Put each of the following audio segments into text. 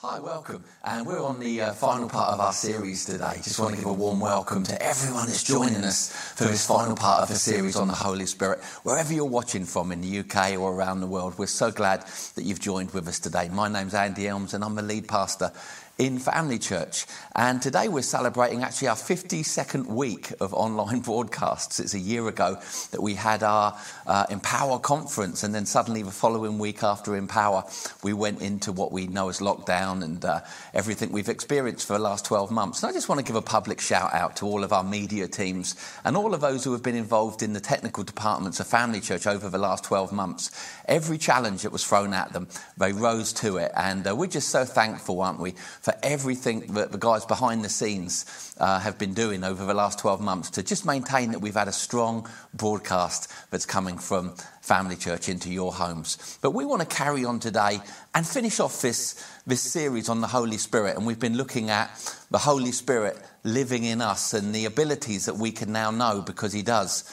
Hi, welcome. And we're on the uh, final part of our series today. Just want to give a warm welcome to everyone that's joining us for this final part of the series on the Holy Spirit. Wherever you're watching from in the UK or around the world, we're so glad that you've joined with us today. My name's Andy Elms and I'm the lead pastor in Family Church. And today we're celebrating actually our 52nd week of online broadcasts. It's a year ago that we had our uh, Empower conference, and then suddenly the following week after Empower, we went into what we know as lockdown and uh, everything we've experienced for the last 12 months. And I just want to give a public shout out to all of our media teams and all of those who have been involved in the technical departments of Family Church over the last 12 months. Every challenge that was thrown at them, they rose to it. And uh, we're just so thankful, aren't we? For everything that the guys behind the scenes uh, have been doing over the last 12 months to just maintain that we've had a strong broadcast that's coming from Family Church into your homes. But we want to carry on today and finish off this, this series on the Holy Spirit. And we've been looking at the Holy Spirit living in us and the abilities that we can now know because He does.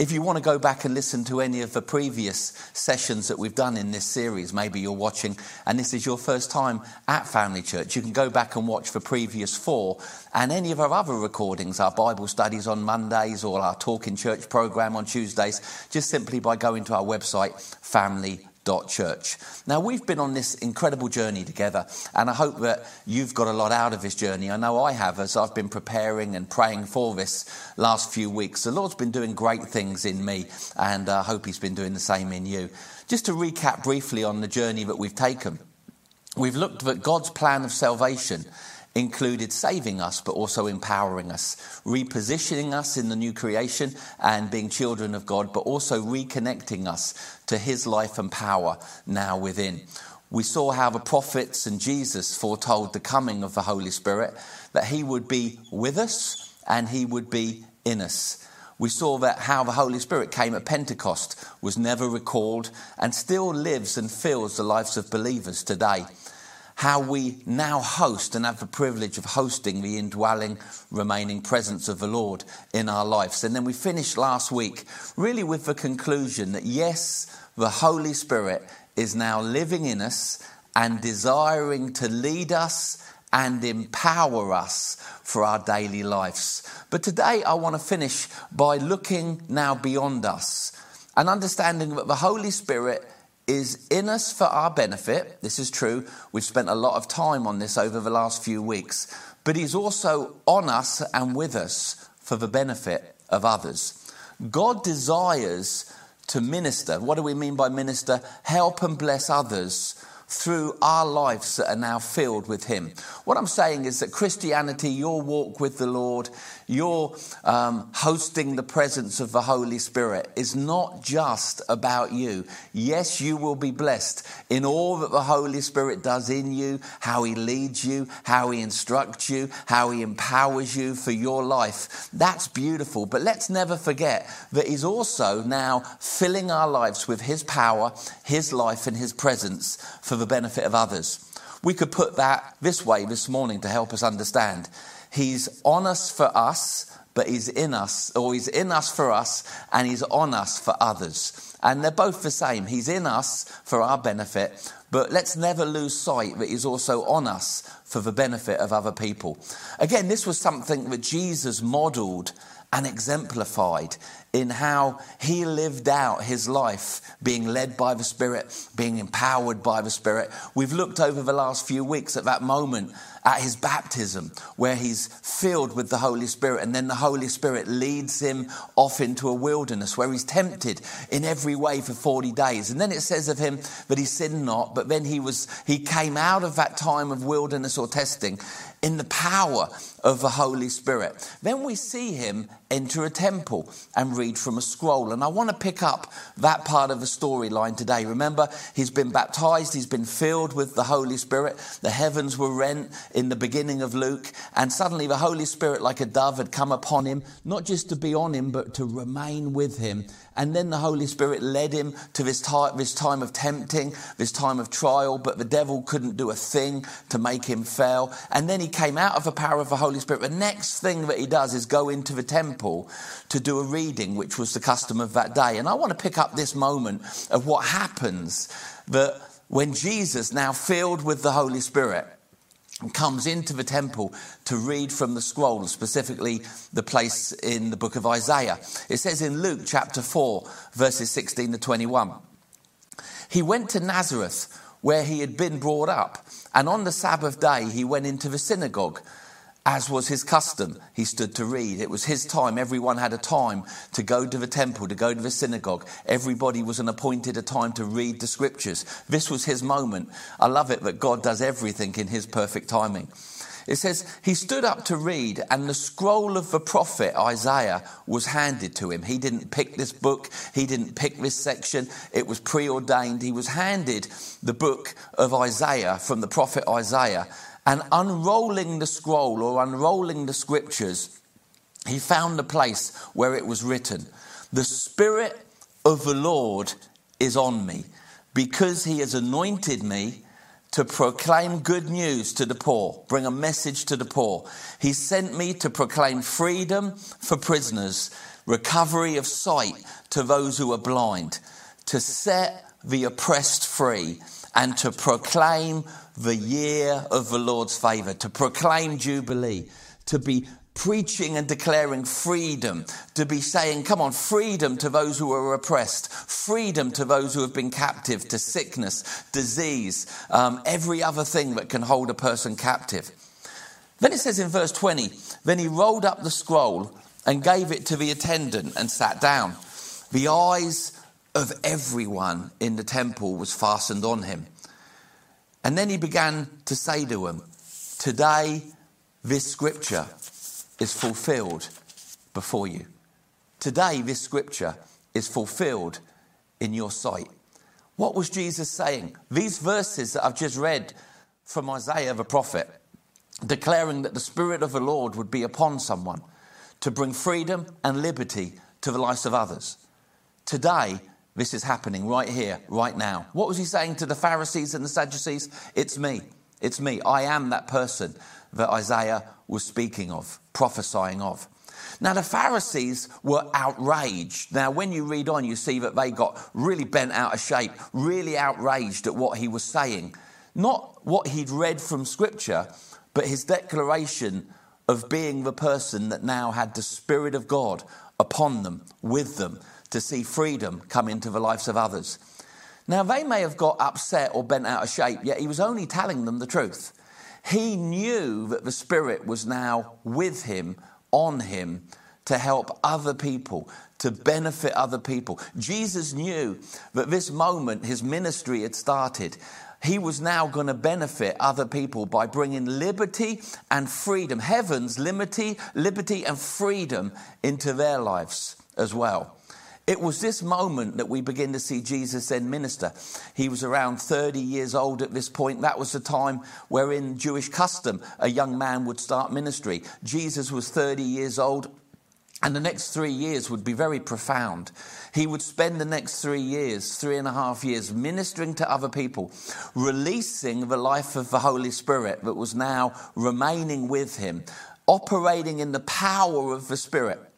If you want to go back and listen to any of the previous sessions that we've done in this series, maybe you're watching and this is your first time at Family Church, you can go back and watch the previous four and any of our other recordings, our Bible studies on Mondays or our Talk in Church program on Tuesdays, just simply by going to our website, family church. Now, we've been on this incredible journey together, and I hope that you've got a lot out of this journey. I know I have as I've been preparing and praying for this last few weeks. The Lord's been doing great things in me, and I hope He's been doing the same in you. Just to recap briefly on the journey that we've taken, we've looked at God's plan of salvation included saving us, but also empowering us, repositioning us in the new creation and being children of God, but also reconnecting us to his life and power now within. We saw how the prophets and Jesus foretold the coming of the Holy Spirit, that he would be with us and he would be in us. We saw that how the Holy Spirit came at Pentecost was never recalled and still lives and fills the lives of believers today how we now host and have the privilege of hosting the indwelling, remaining presence of the Lord in our lives. And then we finished last week really with the conclusion that yes, the Holy Spirit is now living in us and desiring to lead us and empower us for our daily lives. But today I want to finish by looking now beyond us and understanding that the Holy Spirit is in us for our benefit. This is true. We've spent a lot of time on this over the last few weeks. But He's also on us and with us for the benefit of others. God desires to minister. What do we mean by minister? Help and bless others through our lives that are now filled with Him. What I'm saying is that Christianity, your walk with the Lord, your um, hosting the presence of the Holy Spirit, is not just about you. Yes, you will be blessed in all that the Holy Spirit does in you, how He leads you, how He instructs you, how He empowers you for your life. That's beautiful. But let's never forget that He's also now filling our lives with His power, His life, and His presence for the benefit of others. We could put that this way this morning to help us understand. He's on us for us, but He's in us, or He's in us for us, and He's on us for others. And they're both the same. He's in us for our benefit, but let's never lose sight that He's also on us for the benefit of other people. Again, this was something that Jesus modeled and exemplified in how he lived out his life, being led by the Spirit, being empowered by the Spirit. We've looked over the last few weeks at that moment at his baptism, where he's filled with the Holy Spirit, and then the Holy Spirit leads him off into a wilderness where he's tempted in every way for 40 days. And then it says of him that he sinned not, but then he was he came out of that time of wilderness or testing in the power of the Holy Spirit. Then we see him enter a temple and read from a scroll. And I want to pick up that part of the storyline today. Remember, he's been baptized, he's been filled with the Holy Spirit. The heavens were rent in the beginning of Luke, and suddenly the Holy Spirit, like a dove, had come upon him, not just to be on him, but to remain with him. And then the Holy Spirit led him to this time, this time of tempting, this time of trial, but the devil couldn't do a thing to make him fail. And then he came out of the power of the Holy Spirit. The next thing that he does is go into the temple to do a reading, which was the custom of that day. And I want to pick up this moment of what happens that when Jesus, now filled with the Holy Spirit, comes into the temple to read from the scroll, specifically the place in the book of Isaiah. It says in Luke chapter 4, verses 16 to 21. He went to Nazareth, where he had been brought up, and on the Sabbath day he went into the synagogue as was his custom, he stood to read. It was his time. Everyone had a time to go to the temple, to go to the synagogue. Everybody was an appointed a time to read the scriptures. This was his moment. I love it that God does everything in his perfect timing. It says, He stood up to read, and the scroll of the prophet Isaiah was handed to him. He didn't pick this book, he didn't pick this section. It was preordained. He was handed the book of Isaiah from the prophet Isaiah and unrolling the scroll or unrolling the scriptures, he found the place where it was written The Spirit of the Lord is on me because he has anointed me to proclaim good news to the poor, bring a message to the poor. He sent me to proclaim freedom for prisoners, recovery of sight to those who are blind, to set the oppressed free, and to proclaim the year of the Lord's favor, to proclaim Jubilee, to be preaching and declaring freedom, to be saying, come on, freedom to those who are oppressed, freedom to those who have been captive to sickness, disease, um, every other thing that can hold a person captive. Then it says in verse 20, then he rolled up the scroll and gave it to the attendant and sat down. The eyes of everyone in the temple was fastened on him. And then he began to say to them, Today, this scripture is fulfilled before you. Today, this scripture is fulfilled in your sight. What was Jesus saying? These verses that I've just read from Isaiah the prophet, declaring that the Spirit of the Lord would be upon someone to bring freedom and liberty to the lives of others. Today, this is happening right here, right now. What was he saying to the Pharisees and the Sadducees? It's me. It's me. I am that person that Isaiah was speaking of, prophesying of. Now, the Pharisees were outraged. Now, when you read on, you see that they got really bent out of shape, really outraged at what he was saying. Not what he'd read from Scripture, but his declaration of being the person that now had the Spirit of God upon them, with them, to see freedom come into the lives of others. Now, they may have got upset or bent out of shape, yet he was only telling them the truth. He knew that the Spirit was now with him, on him, to help other people, to benefit other people. Jesus knew that this moment his ministry had started. He was now going to benefit other people by bringing liberty and freedom, heaven's liberty, liberty and freedom into their lives as well. It was this moment that we begin to see Jesus then minister. He was around 30 years old at this point. That was the time where, in Jewish custom, a young man would start ministry. Jesus was 30 years old. And the next three years would be very profound. He would spend the next three years, three and a half years, ministering to other people, releasing the life of the Holy Spirit that was now remaining with him, operating in the power of the Spirit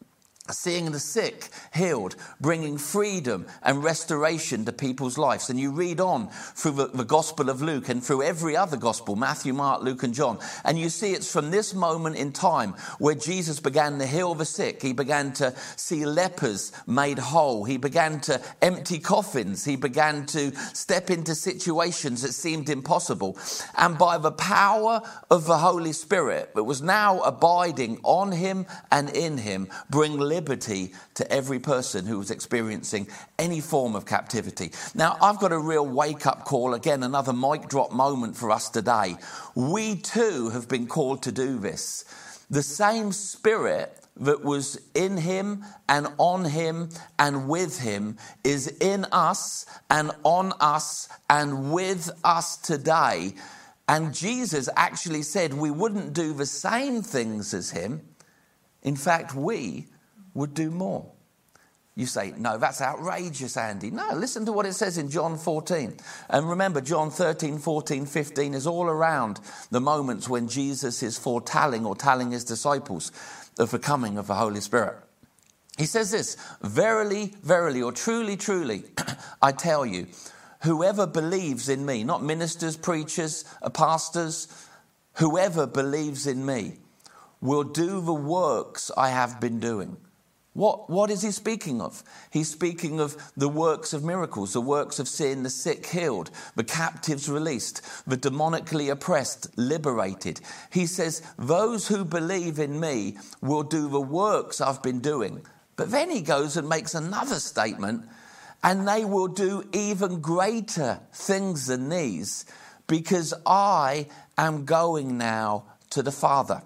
seeing the sick healed, bringing freedom and restoration to people's lives. And you read on through the, the, Gospel of Luke and through every other Gospel Matthew, Mark, Luke, and John. And you see it's from this moment in time where Jesus began to heal the sick. He began to see lepers made whole. He began to empty coffins. He began to step into situations that seemed impossible. And by the power of the Holy Spirit that was now abiding on him and in him, bring liberty to every person who was experiencing any form of captivity. Now, I've got a real wake up call, again, another mic drop moment for us today. We too have been called to do this. The same spirit that was in him and on him and with him is in us and on us and with us today. And Jesus actually said we wouldn't do the same things as him. In fact, we would do more. You say, no, that's outrageous, Andy. No, listen to what it says in John 14. And remember, John 13, 14, 15 is all around the moments when Jesus is foretelling or telling his disciples of the coming of the Holy Spirit. He says this Verily, verily, or truly, truly, I tell you, whoever believes in me, not ministers, preachers, uh, pastors, whoever believes in me will do the works I have been doing. What, what is he speaking of? He's speaking of the works of miracles, the works of seeing the sick healed, the captives released, the demonically oppressed liberated. He says, Those who believe in me will do the works I've been doing. But then he goes and makes another statement, and they will do even greater things than these because I am going now to the Father.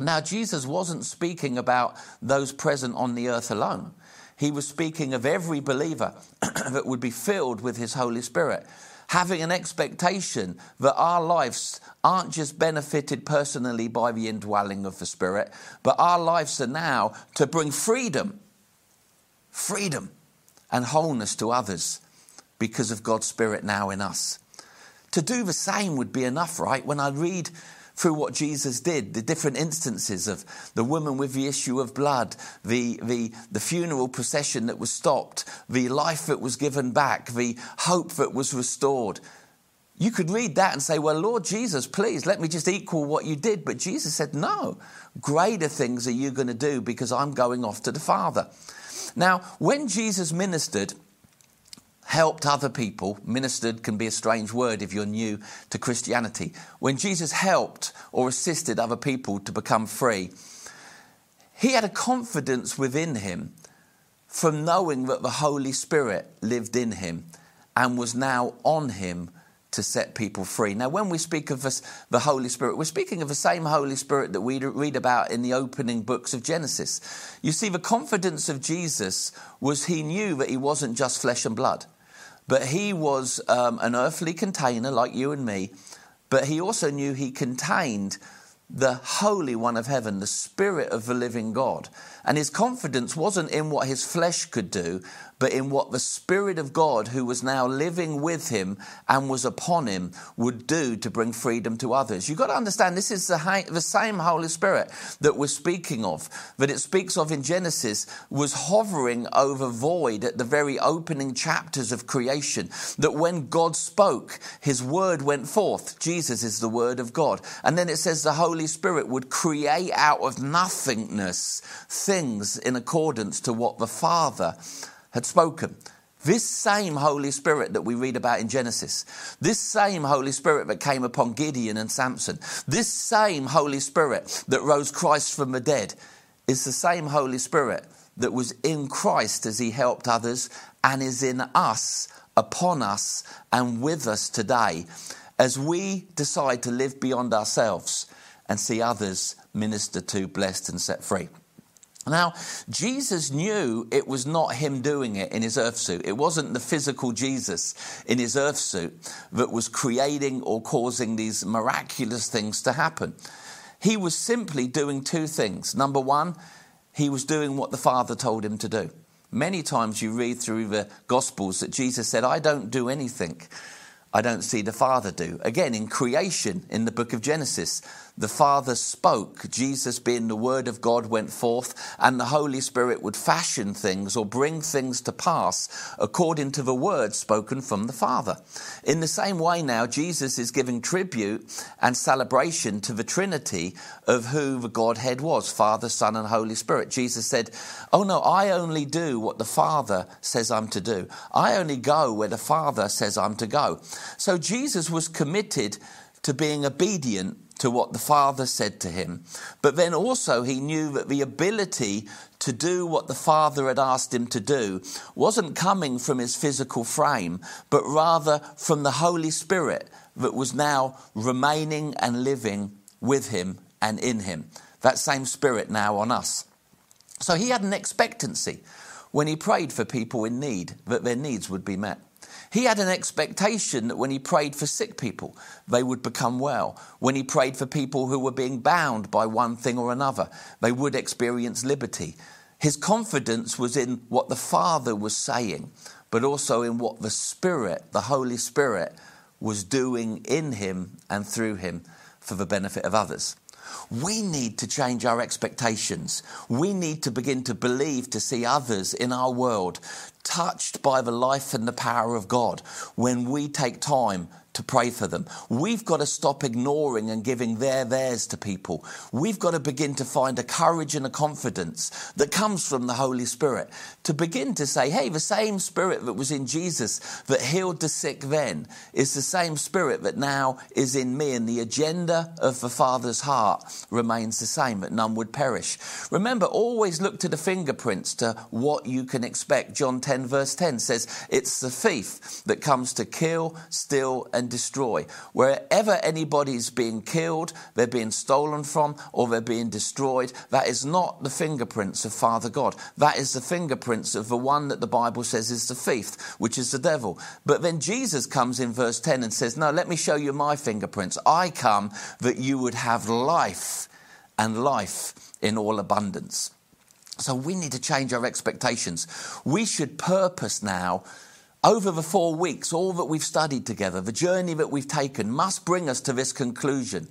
Now, Jesus wasn't speaking about those present on the earth alone. He was speaking of every believer that would be filled with His Holy Spirit, having an expectation that our lives aren't just benefited personally by the indwelling of the Spirit, but our lives are now to bring freedom, freedom, and wholeness to others because of God's Spirit now in us. To do the same would be enough, right? When I read through what Jesus did, the different instances of the woman with the issue of blood, the, the, the funeral procession that was stopped, the life that was given back, the hope that was restored. You could read that and say, Well, Lord Jesus, please let me just equal what you did. But Jesus said, No, greater things are you going to do because I'm going off to the Father. Now, when Jesus ministered, helped other people, ministered can be a strange word if you're new to Christianity. When Jesus helped or assisted other people to become free, he had a confidence within him from knowing that the Holy Spirit lived in him and was now on him to set people free. Now, when we speak of the Holy Spirit, we're speaking of the same Holy Spirit that we read about in the opening books of Genesis. You see, the confidence of Jesus was he knew that he wasn't just flesh and blood. But he was um, an earthly container like you and me, but he also knew he contained the Holy One of Heaven, the Spirit of the living God. And his confidence wasn't in what his flesh could do, but in what the Spirit of God, who was now living with him and was upon him, would do to bring freedom to others. You've got to understand this is the, the same Holy Spirit that we're speaking of, that it speaks of in Genesis, was hovering over void at the very opening chapters of creation. That when God spoke, his word went forth. Jesus is the word of God. And then it says the Holy Spirit would create out of nothingness things in accordance to what the Father had spoken. This same Holy Spirit that we read about in Genesis, this same Holy Spirit that came upon Gideon and Samson, this same Holy Spirit that rose Christ from the dead, is the same Holy Spirit that was in Christ as he helped others and is in us, upon us, and with us today as we decide to live beyond ourselves and see others ministered to, blessed, and set free. Now, Jesus knew it was not him doing it in his earth suit. It wasn't the physical Jesus in his earth suit that was creating or causing these miraculous things to happen. He was simply doing two things. Number one, he was doing what the Father told him to do. Many times you read through the Gospels that Jesus said, I don't do anything I don't see the Father do. Again, in creation, in the book of Genesis, the Father spoke. Jesus, being the Word of God, went forth, and the Holy Spirit would fashion things or bring things to pass according to the word spoken from the Father. In the same way, now, Jesus is giving tribute and celebration to the Trinity of who the Godhead was Father, Son, and Holy Spirit. Jesus said, Oh no, I only do what the Father says I'm to do. I only go where the Father says I'm to go. So Jesus was committed to being obedient to what the Father said to him. But then also, he knew that the ability to do what the Father had asked him to do wasn't coming from his physical frame, but rather from the Holy Spirit that was now remaining and living with him and in him. That same Spirit now on us. So he had an expectancy when he prayed for people in need that their needs would be met. He had an expectation that when he prayed for sick people, they would become well. When he prayed for people who were being bound by one thing or another, they would experience liberty. His confidence was in what the Father was saying, but also in what the Spirit, the Holy Spirit, was doing in him and through him for the benefit of others. We need to change our expectations. We need to begin to believe to see others in our world touched by the life and the power of God. When we take time to pray for them. We've got to stop ignoring and giving their theirs to people. We've got to begin to find a courage and a confidence that comes from the Holy Spirit to begin to say, hey, the same spirit that was in Jesus that healed the sick then is the same spirit that now is in me, and the agenda of the Father's heart remains the same, that none would perish. Remember, always look to the fingerprints to what you can expect. John 10, verse 10 says, It's the thief that comes to kill, steal, and destroy. Wherever anybody's being killed, they're being stolen from, or they're being destroyed, that is not the fingerprints of Father God. That is the fingerprints of the one that the Bible says is the thief, which is the devil. But then Jesus comes in verse 10 and says, No, let me show you my fingerprints. I come that you would have life and life in all abundance. So we need to change our expectations. We should purpose now over the four weeks, all that we've studied together, the journey that we've taken must bring us to this conclusion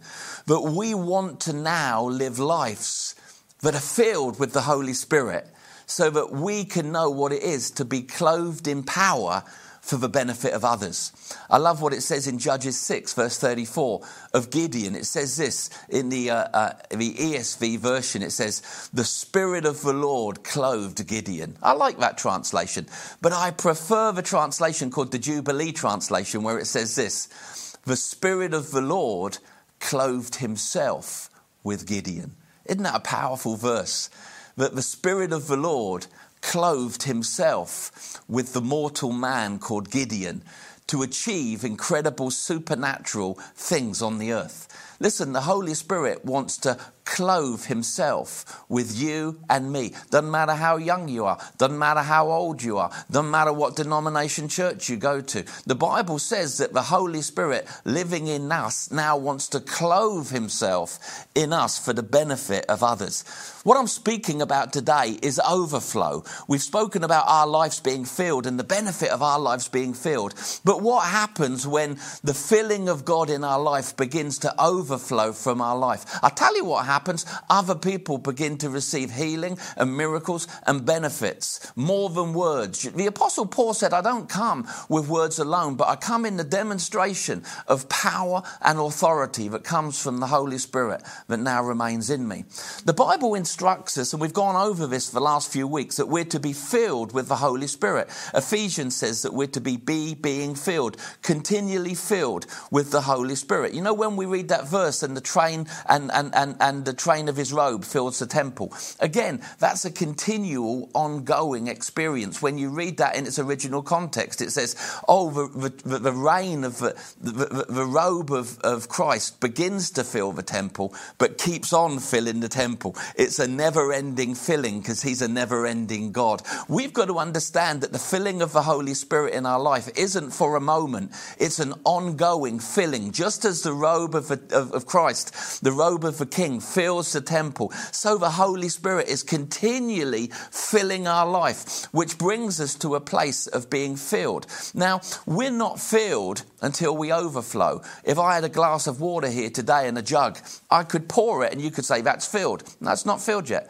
that we want to now live lives that are filled with the Holy Spirit so that we can know what it is to be clothed in power for the benefit of others. I love what it says in Judges 6, verse 34 of Gideon. It says this in the, uh, uh, the ESV version it says, The Spirit of the Lord clothed Gideon. I like that translation, but I prefer the translation called the Jubilee translation, where it says this The Spirit of the Lord clothed himself with Gideon. Isn't that a powerful verse? That the Spirit of the Lord clothed himself with the mortal man called Gideon to achieve incredible supernatural things on the earth. Listen, the Holy Spirit wants to clothe himself with you and me. Doesn't matter how young you are, doesn't matter how old you are, doesn't matter what denomination church you go to. The Bible says that the Holy Spirit living in us now wants to clothe himself in us for the benefit of others. What I'm speaking about today is overflow. We've spoken about our lives being filled and the benefit of our lives being filled. But what happens when the filling of God in our life begins to overflow from our life? I'll tell you what happens. Other people begin to receive healing and miracles and benefits more than words. The Apostle Paul said, I don't come with words alone, but I come in the demonstration of power and authority that comes from the Holy Spirit that now remains in me. The Bible instructs us, and we've gone over this the last few weeks, that we're to be filled with the Holy Spirit. Ephesians says that we're to be, be being filled, continually filled with the Holy Spirit. You know, when we read that verse and the train and, and, and, and the train of his robe fills the temple, again, that's a continual, ongoing experience. When you read that in its original context, it says, oh, the, the, the reign of the, the, the robe of, of Christ begins to fill the temple, but keeps on filling the temple. It's a never ending filling because He's a never ending God. We've got to understand that the filling of the Holy Spirit in our life isn't for a moment, it's an ongoing filling. Just as the robe of, of, of Christ, the robe of the King, fills the temple, so the Holy Spirit is continually filling our life, which brings us to a place of being filled. Now, we're not filled until we overflow. If I had a glass of water here today in a jug, I could pour it and you could say, That's filled. That's not filled yet.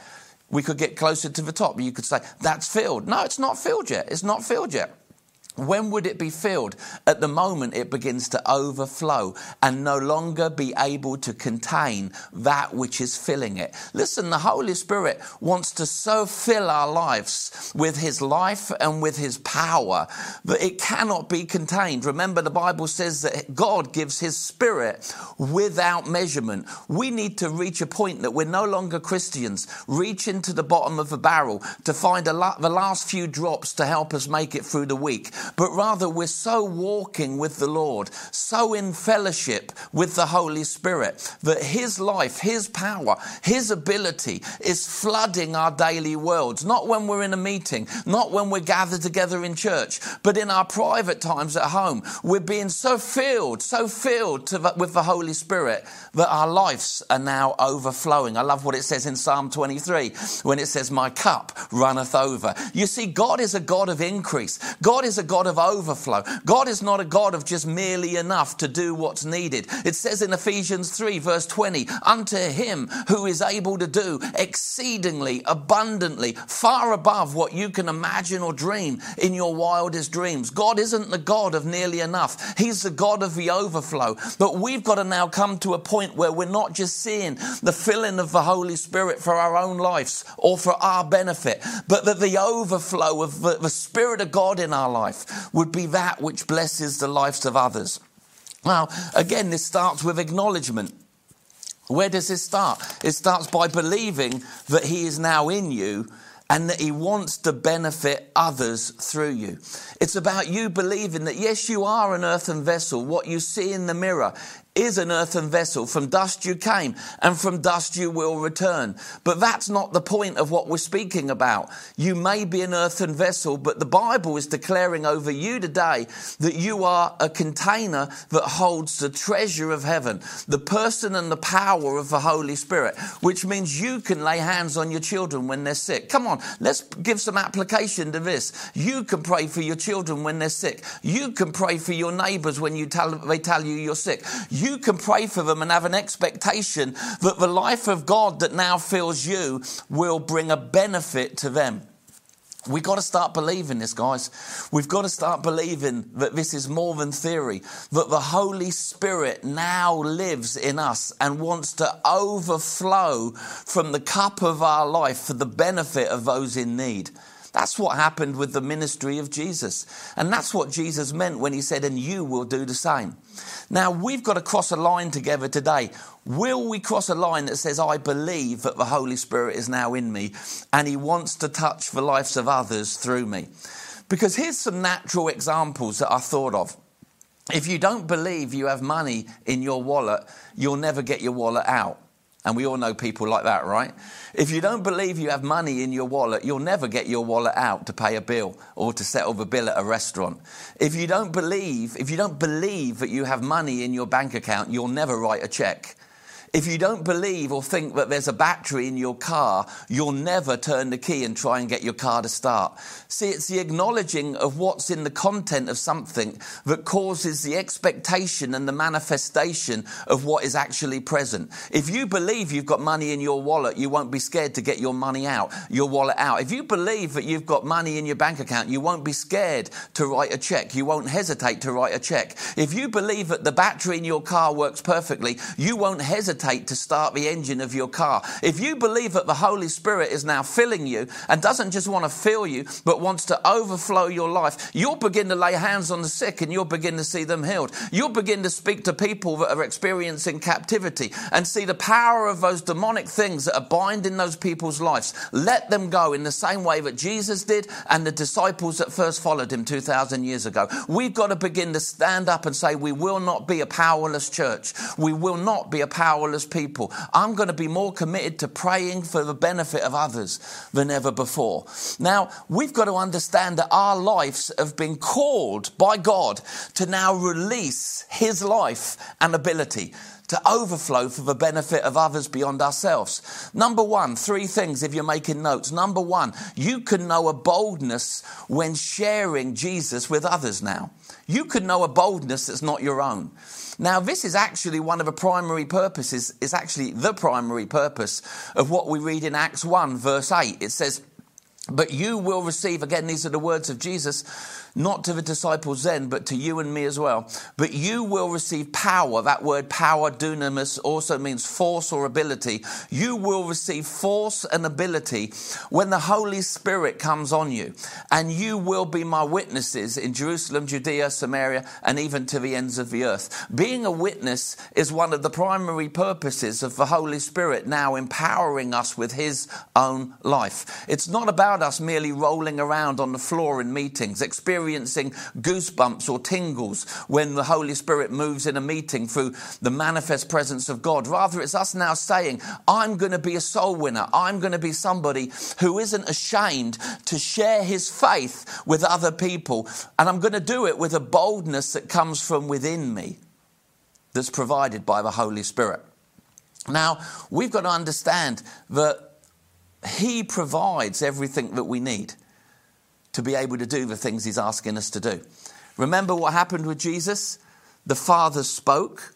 We could get closer to the top. You could say, That's filled. No, it's not filled yet. It's not filled yet. When would it be filled? At the moment it begins to overflow and no longer be able to contain that which is filling it. Listen, the Holy Spirit wants to so fill our lives with His life and with His power that it cannot be contained. Remember, the Bible says that God gives His Spirit without measurement. We need to reach a point that we're no longer Christians, reach into the bottom of the barrel to find la- the last few drops to help us make it through the week but rather we're so walking with the Lord, so in fellowship with the Holy Spirit that His life, His power, His ability is flooding our daily worlds. Not when we're in a meeting, not when we're gathered together in church, but in our private times at home. We're being so filled, so filled the, with the Holy Spirit that our lives are now overflowing. I love what it says in Psalm 23 when it says, My cup runneth over. You see, God is a God of increase. God is a God of overflow. God is not a God of just merely enough to do what's needed. It says in Ephesians 3, verse 20, unto him who is able to do exceedingly abundantly, far above what you can imagine or dream in your wildest dreams. God isn't the God of nearly enough, He's the God of the overflow. But we've got to now come to a point where we're not just seeing the filling of the Holy Spirit for our own lives or for our benefit, but that the overflow of the, Spirit of God in our life would be that which blesses the lives of others. Now, again, this starts with acknowledgement. Where does this start? It starts by believing that He is now in you and that He wants to benefit others through you. It's about you believing that, yes, you are an earthen vessel. What you see in the mirror is an earthen vessel. From dust you came, and from dust you will return. But that's not the point of what we're speaking about. You may be an earthen vessel, but the Bible is declaring over you today that you are a container that holds the treasure of heaven, the person and the power of the Holy Spirit, which means you can lay hands on your children when they're sick. Come on, let's give some application to this. You can pray for your children when they're sick. You can pray for your neighbors when you tell, they tell you you're sick you can pray for them and have an expectation that the life of God that now fills you will bring a benefit to them. We've got to start believing this, guys. We've got to start believing that this is more than theory, that the Holy Spirit now lives in us and wants to overflow from the cup of our life for the benefit of those in need. That's what happened with the ministry of Jesus. And that's what Jesus meant when he said, and you will do the same. Now, we've got to cross a line together today. Will we cross a line that says, I believe that the Holy Spirit is now in me and he wants to touch the lives of others through me? Because here's some natural examples that I thought of. If you don't believe you have money in your wallet, you'll never get your wallet out. And we all know people like that, right? If you don't believe you have money in your wallet, you'll never get your wallet out to pay a bill or to settle the bill at a restaurant. If you don't believe, if you don't believe that you have money in your bank account, you'll never write a check. If you don't believe or think that there's a battery in your car, you'll never turn the key and try and get your car to start. See, it's the acknowledging of what's in the content of something that causes the expectation and the manifestation of what is actually present. If you believe you've got money in your wallet, you won't be scared to get your money out, your wallet out. If you believe that you've got money in your bank account, you won't be scared to write a check. You won't hesitate to write a check. If you believe that the battery in your car works perfectly, you won't hesitate hesitate to start the engine of your car. If you believe that the Holy Spirit is now filling you and doesn't just want to fill you, but wants to overflow your life, you'll begin to lay hands on the sick and you'll begin to see them healed. You'll begin to speak to people that are experiencing captivity and see the power of those demonic things that are binding those people's lives. Let them go in the same way that Jesus did and the disciples that first followed him 2,000 years ago. We've got to begin to stand up and say, We will not be a powerless church. We will not be a powerless powerless people. I'm going to be more committed to praying for the benefit of others than ever before. Now, we've got to understand that our lives have been called by God to now release His life and ability to overflow for the benefit of others beyond ourselves. Number one, three things if you're making notes. Number one, you can know a boldness when sharing Jesus with others now. You can know a boldness that's not your own. Now, this is actually one of the primary purposes, is actually the primary purpose of what we read in Acts 1, verse 8. It says, But you will receive, again, these are the words of Jesus not to the disciples then, but to you and me as well. But you will receive power. That word power, dunamis, also means force or ability. You will receive force and ability when the Holy Spirit comes on you. And you will be my witnesses in Jerusalem, Judea, Samaria, and even to the ends of the earth. Being a witness is one of the primary purposes of the Holy Spirit now empowering us with His own life. It's not about us merely rolling around on the floor in meetings, experiencing experiencing goosebumps or tingles when the Holy Spirit moves in a meeting through the manifest presence of God. Rather, it's us now saying, I'm going to be a soul winner. I'm going to be somebody who isn't ashamed to share his faith with other people. And I'm going to do it with a boldness that comes from within me that's provided by the Holy Spirit. Now, we've got to understand that He provides everything that we need. To be able to do the things He's asking us to do. Remember what happened with Jesus? The Father spoke,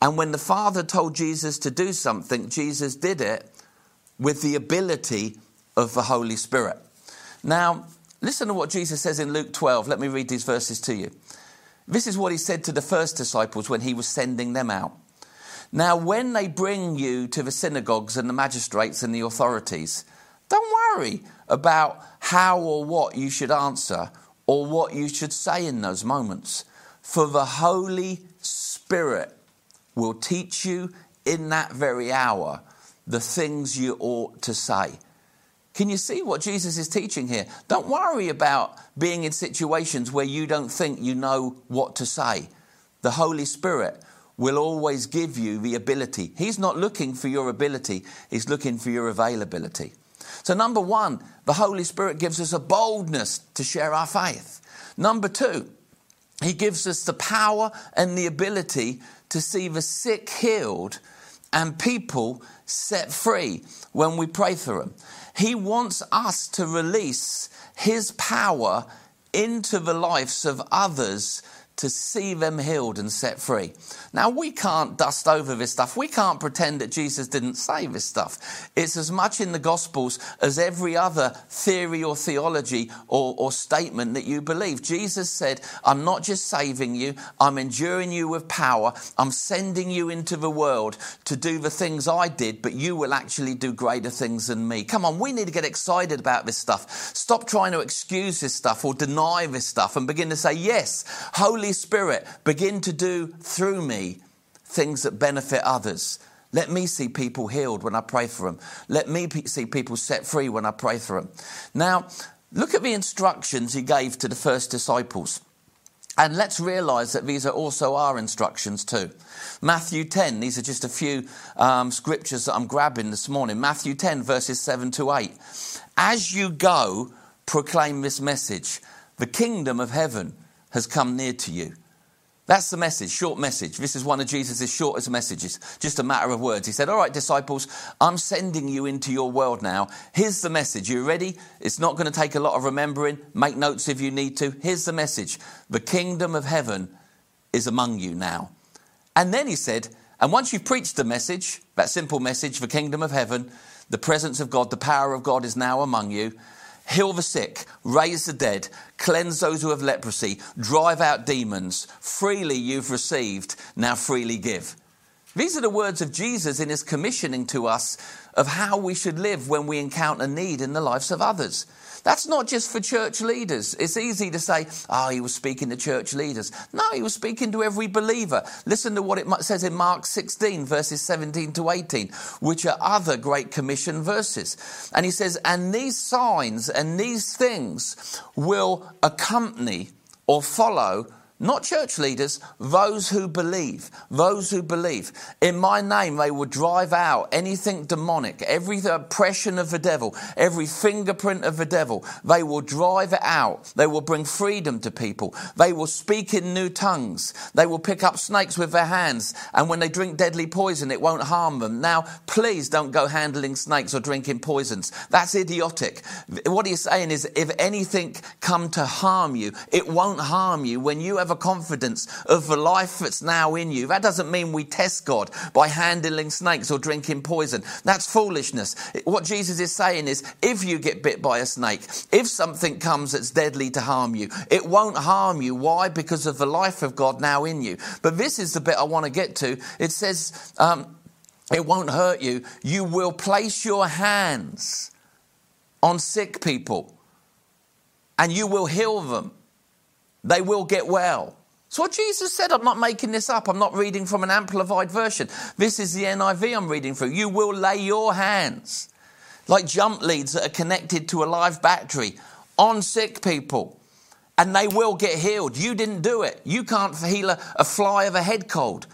and when the Father told Jesus to do something, Jesus did it with the ability of the Holy Spirit. Now, listen to what Jesus says in Luke 12. Let me read these verses to you. This is what he said to the first disciples when he was sending them out. Now, when they bring you to the synagogues and the magistrates and the authorities, don't worry about how or what you should answer or what you should say in those moments. For the Holy Spirit will teach you in that very hour the things you ought to say. Can you see what Jesus is teaching here? Don't worry about being in situations where you don't think you know what to say. The Holy Spirit will always give you the ability. He's not looking for your ability, He's looking for your availability. So, number one, the Holy Spirit gives us a boldness to share our faith. Number two, He gives us the power and the ability to see the sick healed and people set free when we pray for them. He wants us to release His power into the lives of others to see them healed and set free. Now, we can't dust over this stuff. We can't pretend that Jesus didn't say this stuff. It's as much in the Gospels as every other theory or theology or, or statement that you believe. Jesus said, I'm not just saving you, I'm enduring you with power, I'm sending you into the world to do the things I did, but you will actually do greater things than me. Come on, we need to get excited about this stuff. Stop trying to excuse this stuff or deny this stuff and begin to say, Yes, Holy Holy Spirit, begin to do through me things that benefit others. Let me see people healed when I pray for them. Let me see people set free when I pray for them. Now, look at the instructions he gave to the first disciples. And let's realize that these are also our instructions too. Matthew 10, these are just a few um, scriptures that I'm grabbing this morning. Matthew 10, verses 7 to 8. As you go, proclaim this message the kingdom of heaven has come near to you. That's the message, short message. This is one of Jesus' shortest messages, just a matter of words. He said, All right, disciples, I'm sending you into your world now. Here's the message. You ready? It's not going to take a lot of remembering. Make notes if you need to. Here's the message The kingdom of heaven is among you now. And then he said, And once you've preached the message, that simple message, the kingdom of heaven, the presence of God, the power of God is now among you heal the sick, raise the dead, cleanse those who have leprosy, drive out demons. Freely you've received, now freely give. These are the words of Jesus in his commissioning to us of how we should live when we encounter need in the lives of others. That's not just for church leaders. It's easy to say, oh, he was speaking to church leaders. No, he was speaking to every believer. Listen to what it says in Mark 16, verses 17 to 18, which are other Great Commission verses. And he says, and these signs and these things will accompany or follow not church leaders, those who believe. Those who believe. In my name, they will drive out anything demonic, every oppression of the devil, every fingerprint of the devil. They will drive it out. They will bring freedom to people. They will speak in new tongues. They will pick up snakes with their hands. And when they drink deadly poison, it won't harm them. Now, please don't go handling snakes or drinking poisons. That's idiotic. What he's saying is if anything come to harm you, it won't harm you when you have confidence of the life that's now in you. That doesn't mean we test God by handling snakes or drinking poison. That's foolishness. What Jesus is saying is if you get bit by a snake, if something comes that's deadly to harm you, it won't harm you. Why? Because of the life of God now in you. But this is the bit I want to get to. It says, um, it won't hurt you. You will place your hands on sick people and you will heal them. They will get well. So what Jesus said. I'm not making this up. I'm not reading from an amplified version. This is the NIV I'm reading through. You will lay your hands like jump leads that are connected to a live battery on sick people and they will get healed. You didn't do it. You can't heal a, a fly of a head cold.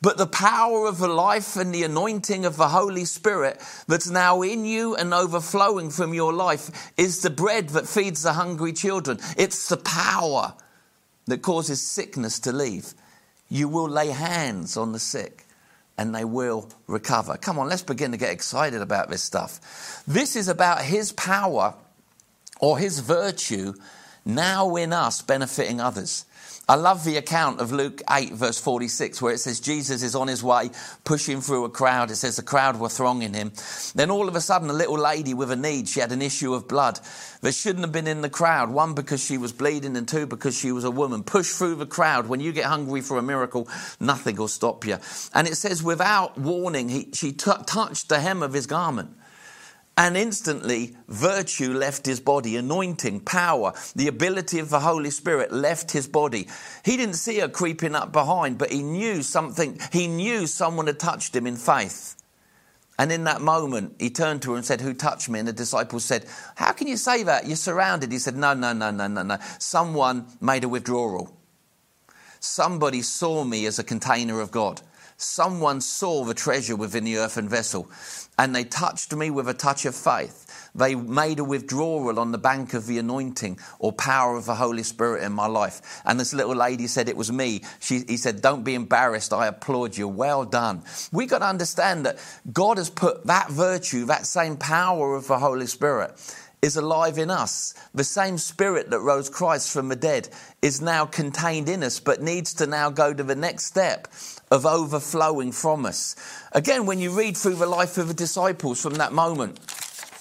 But the power of the life and the anointing of the Holy Spirit that's now in you and overflowing from your life is the bread that feeds the hungry children. It's the power that causes sickness to leave. You will lay hands on the sick and they will recover. Come on, let's begin to get excited about this stuff. This is about His power or his virtue now in us benefiting others. I love the account of Luke 8, verse 46, where it says Jesus is on his way pushing through a crowd. It says the crowd were thronging him. Then all of a sudden, a little lady with a need, she had an issue of blood that shouldn't have been in the crowd. One, because she was bleeding, and two, because she was a woman. Push through the crowd. When you get hungry for a miracle, nothing will stop you. And it says, without warning, he, she t- touched the hem of his garment. And instantly, virtue left his body, anointing, power, the ability of the Holy Spirit left his body. He didn't see her creeping up behind, but he knew something, he knew someone had touched him in faith. And in that moment, he turned to her and said, Who touched me? And the disciples said, How can you say that? You're surrounded. He said, No, no, no, no, no, no. Someone made a withdrawal. Somebody saw me as a container of God. Someone saw the treasure within the earthen vessel and they touched me with a touch of faith. They made a withdrawal on the bank of the anointing or power of the Holy Spirit in my life. And this little lady said, It was me. She, he said, Don't be embarrassed. I applaud you. Well done. We got to understand that God has put that virtue, that same power of the Holy Spirit, is alive in us. The same spirit that rose Christ from the dead is now contained in us, but needs to now go to the next step of overflowing from us. Again, when you read through the life of the disciples from that moment,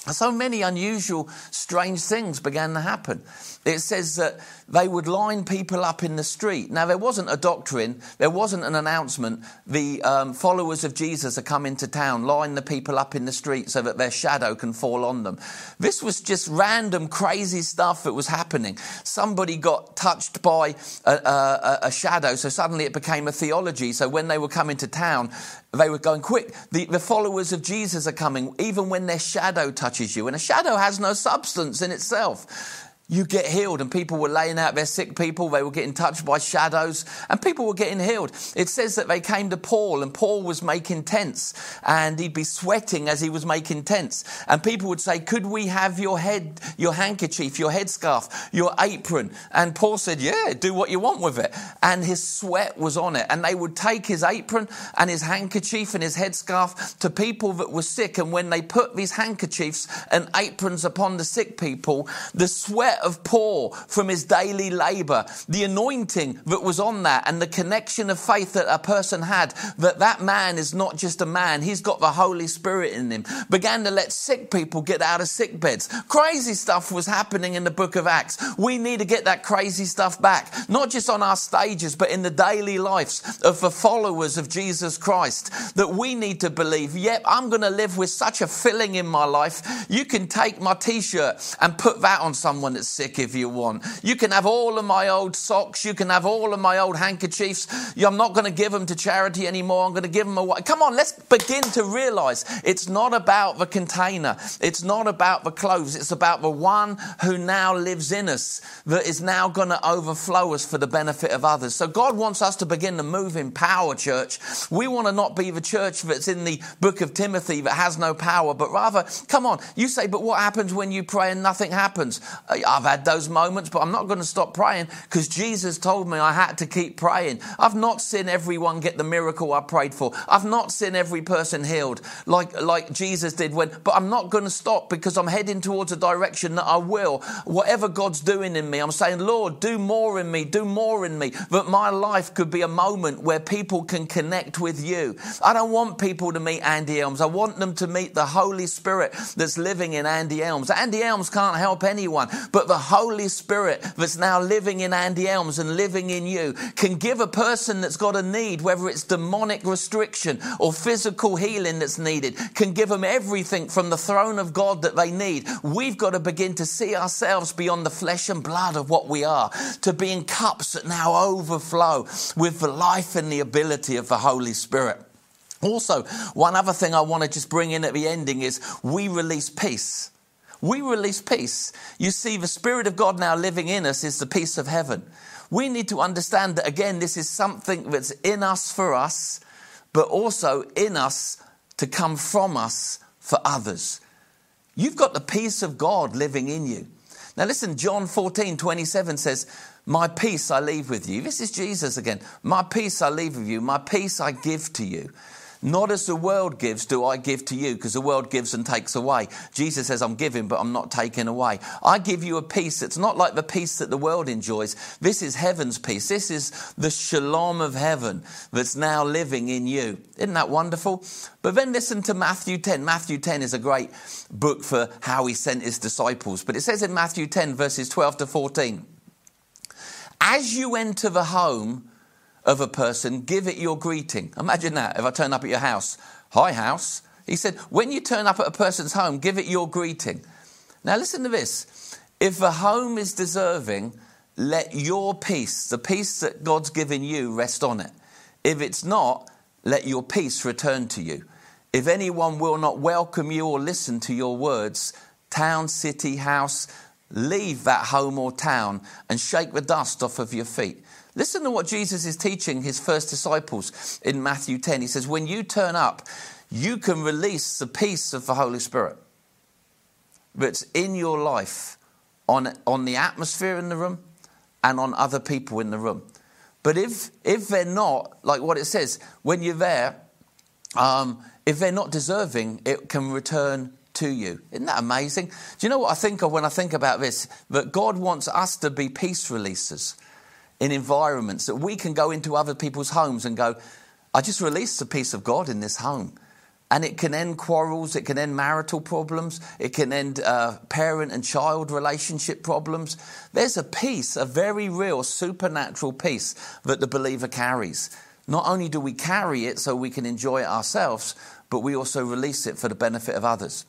so many unusual, strange things began to happen. It says that they would line people up in the street. Now, there wasn't a doctrine, there wasn't an announcement. The um, followers of Jesus are coming to town, line the people up in the street so that their shadow can fall on them. This was just random, crazy stuff that was happening. Somebody got touched by a, a, a shadow, so suddenly it became a theology. So when they were coming to town, they were going quick. The, the followers of Jesus are coming, even when their shadow touches you. And a shadow has no substance in itself you get healed. And people were laying out their sick people, they were getting touched by shadows, and people were getting healed. It says that they came to Paul, and Paul was making tents, and he'd be sweating as he was making tents. And people would say, Could we have your head, your handkerchief, your headscarf, your apron? And Paul said, Yeah, do what you want with it. And his sweat was on it. And they would take his apron and his handkerchief and his headscarf to people that were sick. And when they put these handkerchiefs and aprons upon the sick people, the sweat of Paul from his daily labor, the anointing that was on that, and the connection of faith that a person had, that that man is not just a man, he's got the Holy Spirit in him, began to let sick people get out of sick beds. Crazy stuff was happening in the book of Acts. We need to get that crazy stuff back, not just on our stages, but in the daily lives of the followers of Jesus Christ, that we need to believe, yep, I'm going to live with such a filling in my life. You can take my t shirt and put that on someone that's sick if you want. You can have all of my old socks. You can have all of my old handkerchiefs. I'm not going to give them to charity anymore. I'm going to give them away. Come on, let's begin to realize it's not about the container. It's not about the clothes. It's about the one who now lives in us that is now going to overflow us for the benefit of others. So God wants us to begin to move in power, church. We want to not be the church that's in the book of Timothy that has no power, but rather, come on, you say, but what happens when you pray and nothing happens? I've had those moments, but I'm not going to stop praying because Jesus told me I had to keep praying. I've not seen everyone get the miracle I prayed for. I've not seen every person healed like, like Jesus did when, but I'm not going to stop because I'm heading towards a direction that I will. Whatever God's doing in me, I'm saying, Lord, do more in me, do more in me, that my life could be a moment where people can connect with you. I don't want people to meet Andy Elms. I want them to meet the Holy Spirit that's living in Andy Elms. Andy Elms can't help anyone, but the Holy Spirit that's now living in Andy Elms and living in you can give a person that's got a need, whether it's demonic restriction or physical healing that's needed, can give them everything from the throne of God that they need. We've got to begin to see ourselves beyond the flesh and blood of what we are, to being cups that now overflow with the life and the ability of the Holy Spirit. Also, one other thing I want to just bring in at the ending is we release peace we release peace. You see, the Spirit of God now living in us is the peace of heaven. We need to understand that, again, this is something that's in us for us, but also in us to come from us for others. You've got the peace of God living in you. Now, listen, John 14, 27 says, My peace I leave with you. This is Jesus again. My peace I leave with you. My peace I give to you. Not as the world gives, do I give to you, because the world gives and takes away. Jesus says, I'm giving, but I'm not taking away. I give you a peace that's not like the peace that the world enjoys. This is heaven's peace. This is the shalom of heaven that's now living in you. Isn't that wonderful? But then listen to Matthew 10. Matthew 10 is a great book for how he sent his disciples. But it says in Matthew 10, verses 12 to 14, As you enter the home, of a person, give it your greeting. Imagine that if I turn up at your house. Hi, house. He said, when you turn up at a person's home, give it your greeting. Now, listen to this. If a home is deserving, let your peace, the peace that God's given you, rest on it. If it's not, let your peace return to you. If anyone will not welcome you or listen to your words, town, city, house, leave that home or town and shake the dust off of your feet. Listen to what Jesus is teaching his first disciples in Matthew 10. He says, When you turn up, you can release the peace of the Holy Spirit that's in your life on, on the atmosphere in the room and on other people in the room. But if, if they're not, like what it says, when you're there, um, if they're not deserving, it can return to you. Isn't that amazing? Do you know what I think of when I think about this? That God wants us to be peace releasers in environments that we can go into other people's homes and go, I just released the peace of God in this home. And it can end quarrels, it can end marital problems, it can end uh, parent and child relationship problems. There's a peace, a very real supernatural peace that the believer carries. Not only do we carry it so we can enjoy it ourselves, but we also release it for the benefit of others.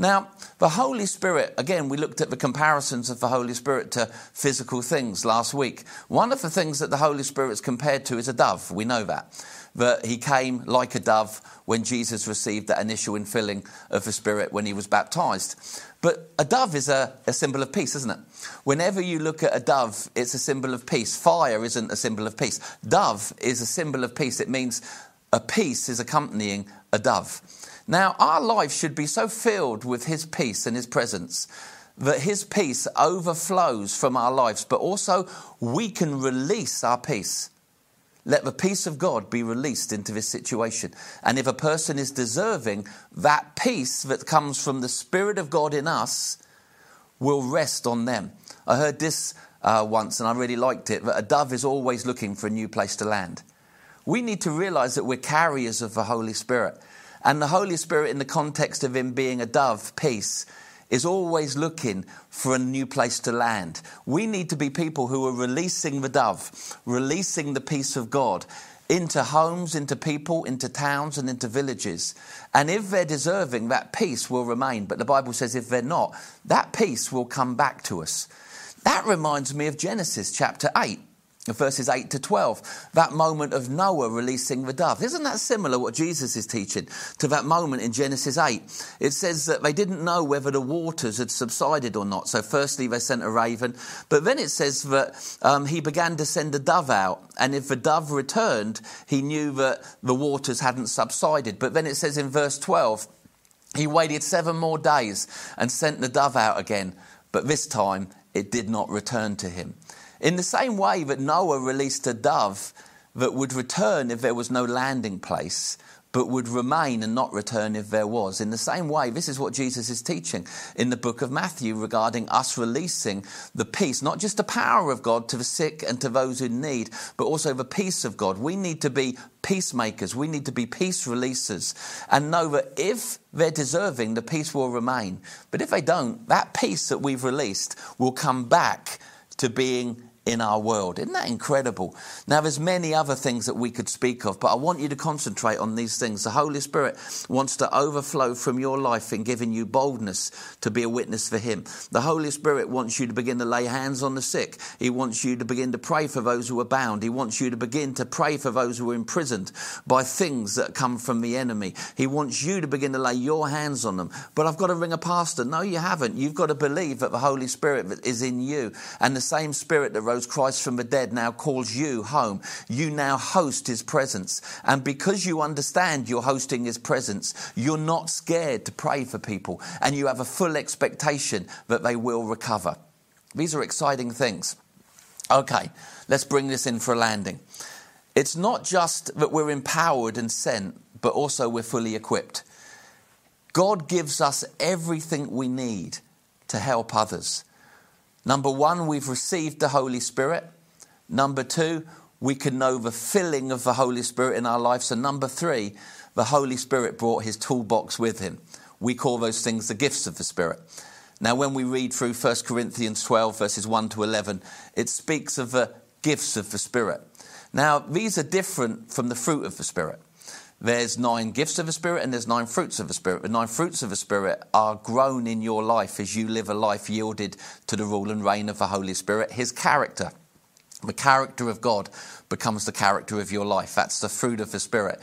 Now, the Holy Spirit, again, we looked at the comparisons of the Holy Spirit to physical things last week. One of the things that the Holy Spirit is compared to is a dove. We know that. That he came like a dove when Jesus received that initial infilling of the Spirit when he was baptized. But a dove is a, a symbol of peace, isn't it? Whenever you look at a dove, it's a symbol of peace. Fire isn't a symbol of peace. Dove is a symbol of peace. It means a peace is accompanying a dove. Now, our life should be so filled with His peace and His presence that His peace overflows from our lives, but also we can release our peace. Let the peace of God be released into this situation. And if a person is deserving, that peace that comes from the Spirit of God in us will rest on them. I heard this uh, once and I really liked it that a dove is always looking for a new place to land. We need to realize that we're carriers of the Holy Spirit. And the Holy Spirit, in the context of Him being a dove, peace, is always looking for a new place to land. We need to be people who are releasing the dove, releasing the peace of God into homes, into people, into towns, and into villages. And if they're deserving, that peace will remain. But the Bible says if they're not, that peace will come back to us. That reminds me of Genesis chapter 8 verses 8 to 12, that moment of Noah releasing the dove. Isn't that similar what Jesus is teaching to that moment in Genesis 8? It says that they didn't know whether the waters had subsided or not. So, firstly, they sent a raven, but then it says that um, he began to send a dove out, and if the dove returned, he knew that the waters hadn't subsided. But then it says in verse 12, he waited seven more days and sent the dove out again, but this time it did not return to him. In the same way that Noah released a dove that would return if there was no landing place, but would remain and not return if there was. In the same way, this is what Jesus is teaching in the book of Matthew regarding us releasing the peace, not just the power of God to the sick and to those who need, but also the peace of God. We need to be peacemakers, we need to be peace releasers, and know that if they're deserving, the peace will remain. But if they don't, that peace that we've released will come back to being in our world. Isn't that incredible? Now, there's many other things that we could speak of, but I want you to concentrate on these things. The Holy Spirit wants to overflow from your life in giving you boldness to be a witness for Him. The Holy Spirit wants you to begin to lay hands on the sick. He wants you to begin to pray for those who are bound. He wants you to begin to pray for those who are imprisoned by things that come from the enemy. He wants you to begin to lay your hands on them. But I've got to ring a pastor. No, you haven't. You've got to believe that the Holy Spirit is in you and the same Spirit that rose Christ from the dead now calls you home. You now host his presence. And because you understand you're hosting his presence, you're not scared to pray for people and you have a full expectation that they will recover. These are exciting things. Okay, let's bring this in for a landing. It's not just that we're empowered and sent, but also we're fully equipped. God gives us everything we need to help others. Number one, we've received the Holy Spirit. Number two, we can know the filling of the Holy Spirit in our lives. And number three, the Holy Spirit brought his toolbox with him. We call those things the gifts of the Spirit. Now, when we read through 1 Corinthians 12, verses 1 to 11, it speaks of the gifts of the Spirit. Now, these are different from the fruit of the Spirit. There's nine gifts of the Spirit and there's nine fruits of the Spirit. The nine fruits of the Spirit are grown in your life as you live a life yielded to the rule and reign of the Holy Spirit. His character, the character of God, becomes the character of your life. That's the fruit of the Spirit.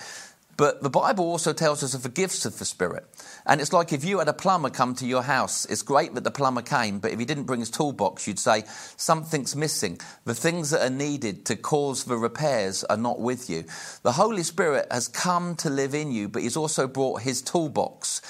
But the Bible also tells us of the gifts of the Spirit. And it's like if you had a plumber come to your house, it's great that the plumber came, but if he didn't bring his toolbox, you'd say, something's missing. The things that are needed to cause the repairs are not with you. The Holy Spirit has come to live in you, but he's also brought his toolbox.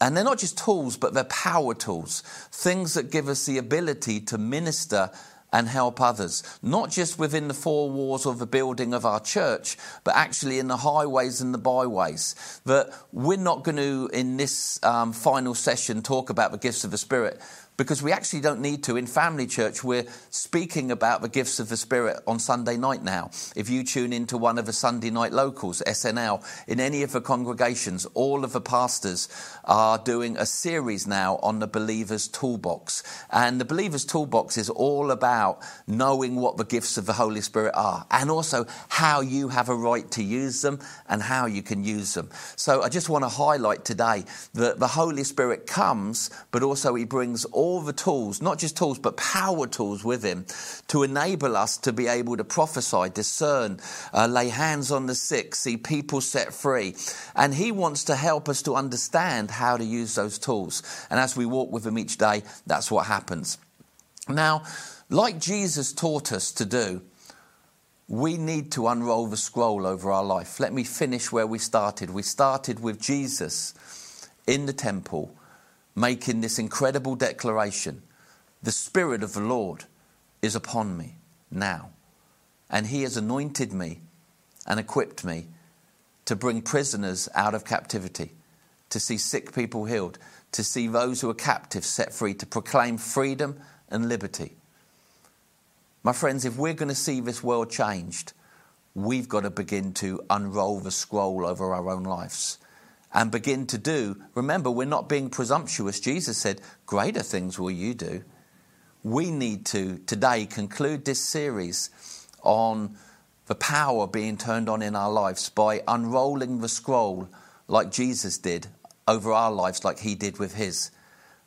And they're not just tools, but they're power tools, things that give us the ability to minister and help others, not just within the four walls of the building of our church, but actually in the highways and the byways. That we're not going to, in this um, final session, talk about the gifts of the Spirit because we actually don't need to. In Family Church, we're speaking about the gifts of the Spirit on Sunday night now. If you tune into one of the Sunday night locals, SNL, in any of the congregations, all of the pastors are doing a series now on the believer's toolbox. And the believer's toolbox is all about knowing what the gifts of the Holy Spirit are and also how you have a right to use them and how you can use them. So I just want to highlight today that the Holy Spirit comes, but also he brings all all the tools, not just tools, but power tools with him to enable us to be able to prophesy, discern, uh, lay hands on the sick, see people set free. And he wants to help us to understand how to use those tools. And as we walk with him each day, that's what happens. Now, like Jesus taught us to do, we need to unroll the scroll over our life. Let me finish where we started. We started with Jesus in the temple making this incredible declaration The Spirit of the Lord is upon me now, and He has anointed me and equipped me to bring prisoners out of captivity, to see sick people healed, to see those who are captive set free, to proclaim freedom and liberty. My friends, if we're going to see this world changed, we've got to begin to unroll the scroll over our own lives and begin to do. Remember, we're not being presumptuous. Jesus said, Greater things will you do. We need to today conclude this series on the power being turned on in our lives by unrolling the scroll like Jesus did over our lives, like he did with his.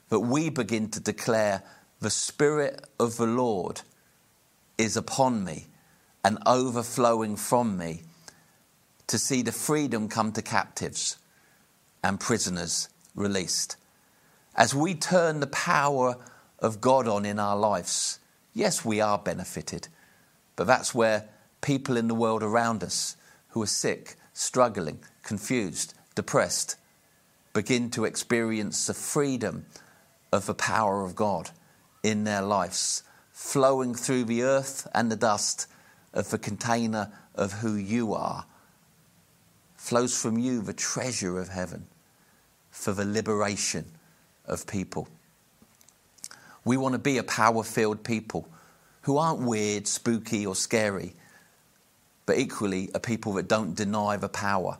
That we begin to declare, The Spirit of the Lord is upon me and overflowing from me to see the freedom come to captives and prisoners released. As we turn the power of God on in our lives, yes, we are benefited, but that's where people in the world around us who are sick, struggling, confused, depressed, begin to experience the freedom of the power of God in their lives, flowing through the earth and the dust of the container of who you are. Flows from you the treasure of heaven for the liberation of people. We want to be a power filled people who aren't weird, spooky, or scary, but equally are people that don't deny the power.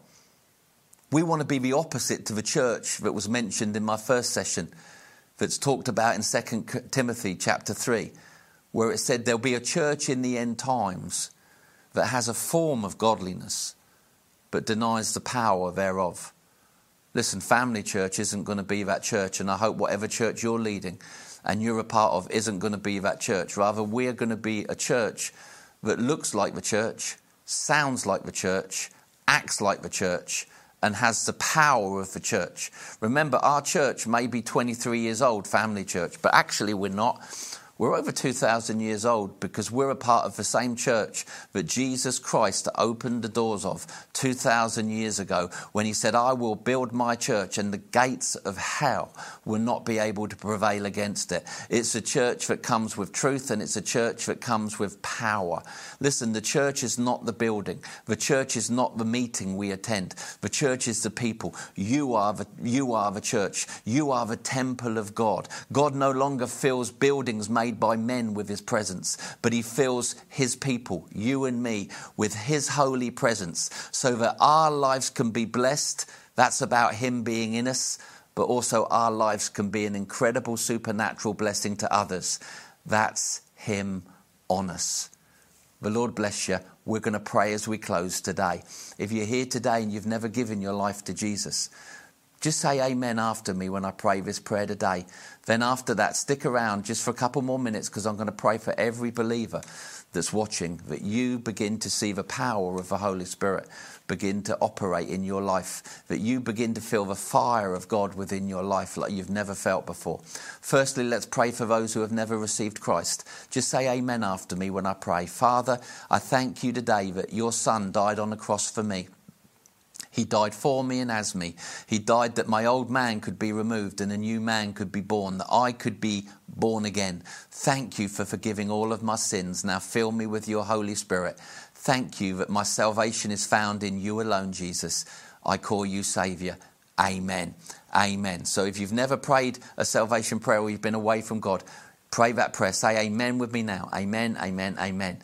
We want to be the opposite to the church that was mentioned in my first session, that's talked about in 2 Timothy chapter 3, where it said there'll be a church in the end times that has a form of godliness but denies the power thereof. Listen, family church isn't going to be that church, and I hope whatever church you're leading and you're a part of isn't going to be that church. Rather, we're going to be a church that looks like the church, sounds like the church, acts like the church, and has the power of the church. Remember, our church may be 23 years old, family church, but actually we're not. We're over 2,000 years old because we're a part of the same church that Jesus Christ opened the doors of 2,000 years ago when he said, I will build my church and the gates of hell will not be able to prevail against it. It's a church that comes with truth and it's a church that comes with power. Listen, the church is not the building, the church is not the meeting we attend, the church is the people. You are the, you are the church, you are the temple of God. God no longer fills buildings made made by men with his presence, but he fills his people, you and me, with his holy presence so that our lives can be blessed. That's about him being in us, but also our lives can be an incredible supernatural blessing to others. That's him on us. The Lord bless you. We're going to pray as we close today. If you're here today and you've never given your life to Jesus, just say amen after me when I pray this prayer today. Then, after that, stick around just for a couple more minutes because I'm going to pray for every believer that's watching that you begin to see the power of the Holy Spirit begin to operate in your life, that you begin to feel the fire of God within your life like you've never felt before. Firstly, let's pray for those who have never received Christ. Just say amen after me when I pray. Father, I thank you today that your Son died on the cross for me. He died for me and as me. He died that my old man could be removed and a new man could be born, that I could be born again. Thank you for forgiving all of my sins. Now fill me with your Holy Spirit. Thank you that my salvation is found in you alone, Jesus. I call you Saviour. Amen. Amen. So if you've never prayed a salvation prayer or you've been away from God, pray that prayer. Say amen with me now. Amen, amen, amen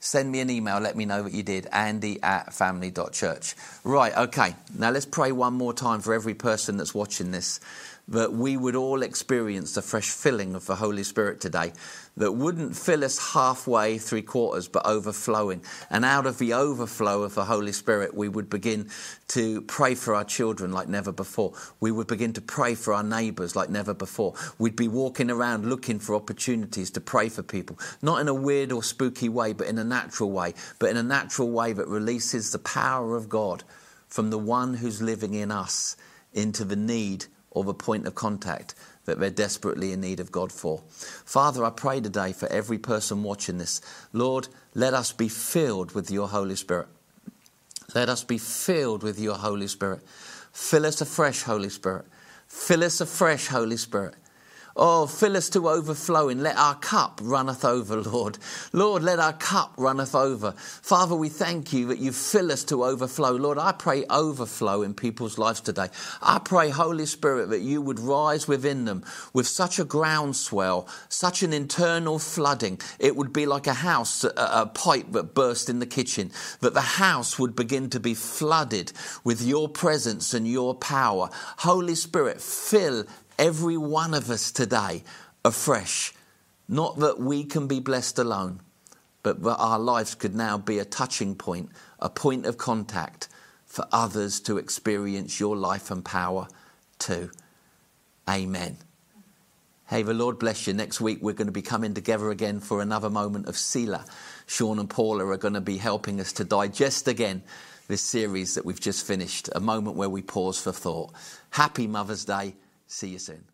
send me an email, let me know what you did, andy at family.church. Right, okay, now let's pray one more time for every person that's watching this that we would all experience the fresh filling of the Holy Spirit today that wouldn't fill us halfway, three quarters, but overflowing. And out of the overflow of the Holy Spirit, we would begin to pray for our children like never before. We would begin to pray for our neighbours like never before. We'd be walking around looking for opportunities to pray for people, not in a weird or spooky way, but in a natural way, but in a natural way that releases the power of God from the one who's living in us into the need or the point of contact that they're desperately in need of God for. Father, I pray today for every person watching this. Lord, let us be filled with your Holy Spirit. Let us be filled with your Holy Spirit. Fill us afresh, Holy Spirit. Fill us afresh, Holy Spirit. Oh, fill us to overflowing. Let our cup runneth over, Lord. Lord, let our cup runneth over. Father, we thank you that you fill us to overflow. Lord, I pray overflow in people's lives today. I pray, Holy Spirit, that you would rise within them with such a groundswell, such an internal flooding. It would be like a house, a, a pipe that burst in the kitchen, that the house would begin to be flooded with your presence and your power. Holy Spirit, fill every one of us today afresh. Not that we can be blessed alone, but that our lives could now be a touching point, a point of contact for others to experience your life and power too. Amen. Hey, the Lord bless you. Next week, we're going to be coming together again for another moment of Selah. Sean and Paula are going to be helping us to digest again this series that we've just finished, a moment where we pause for thought. Happy Mother's Day. See you soon.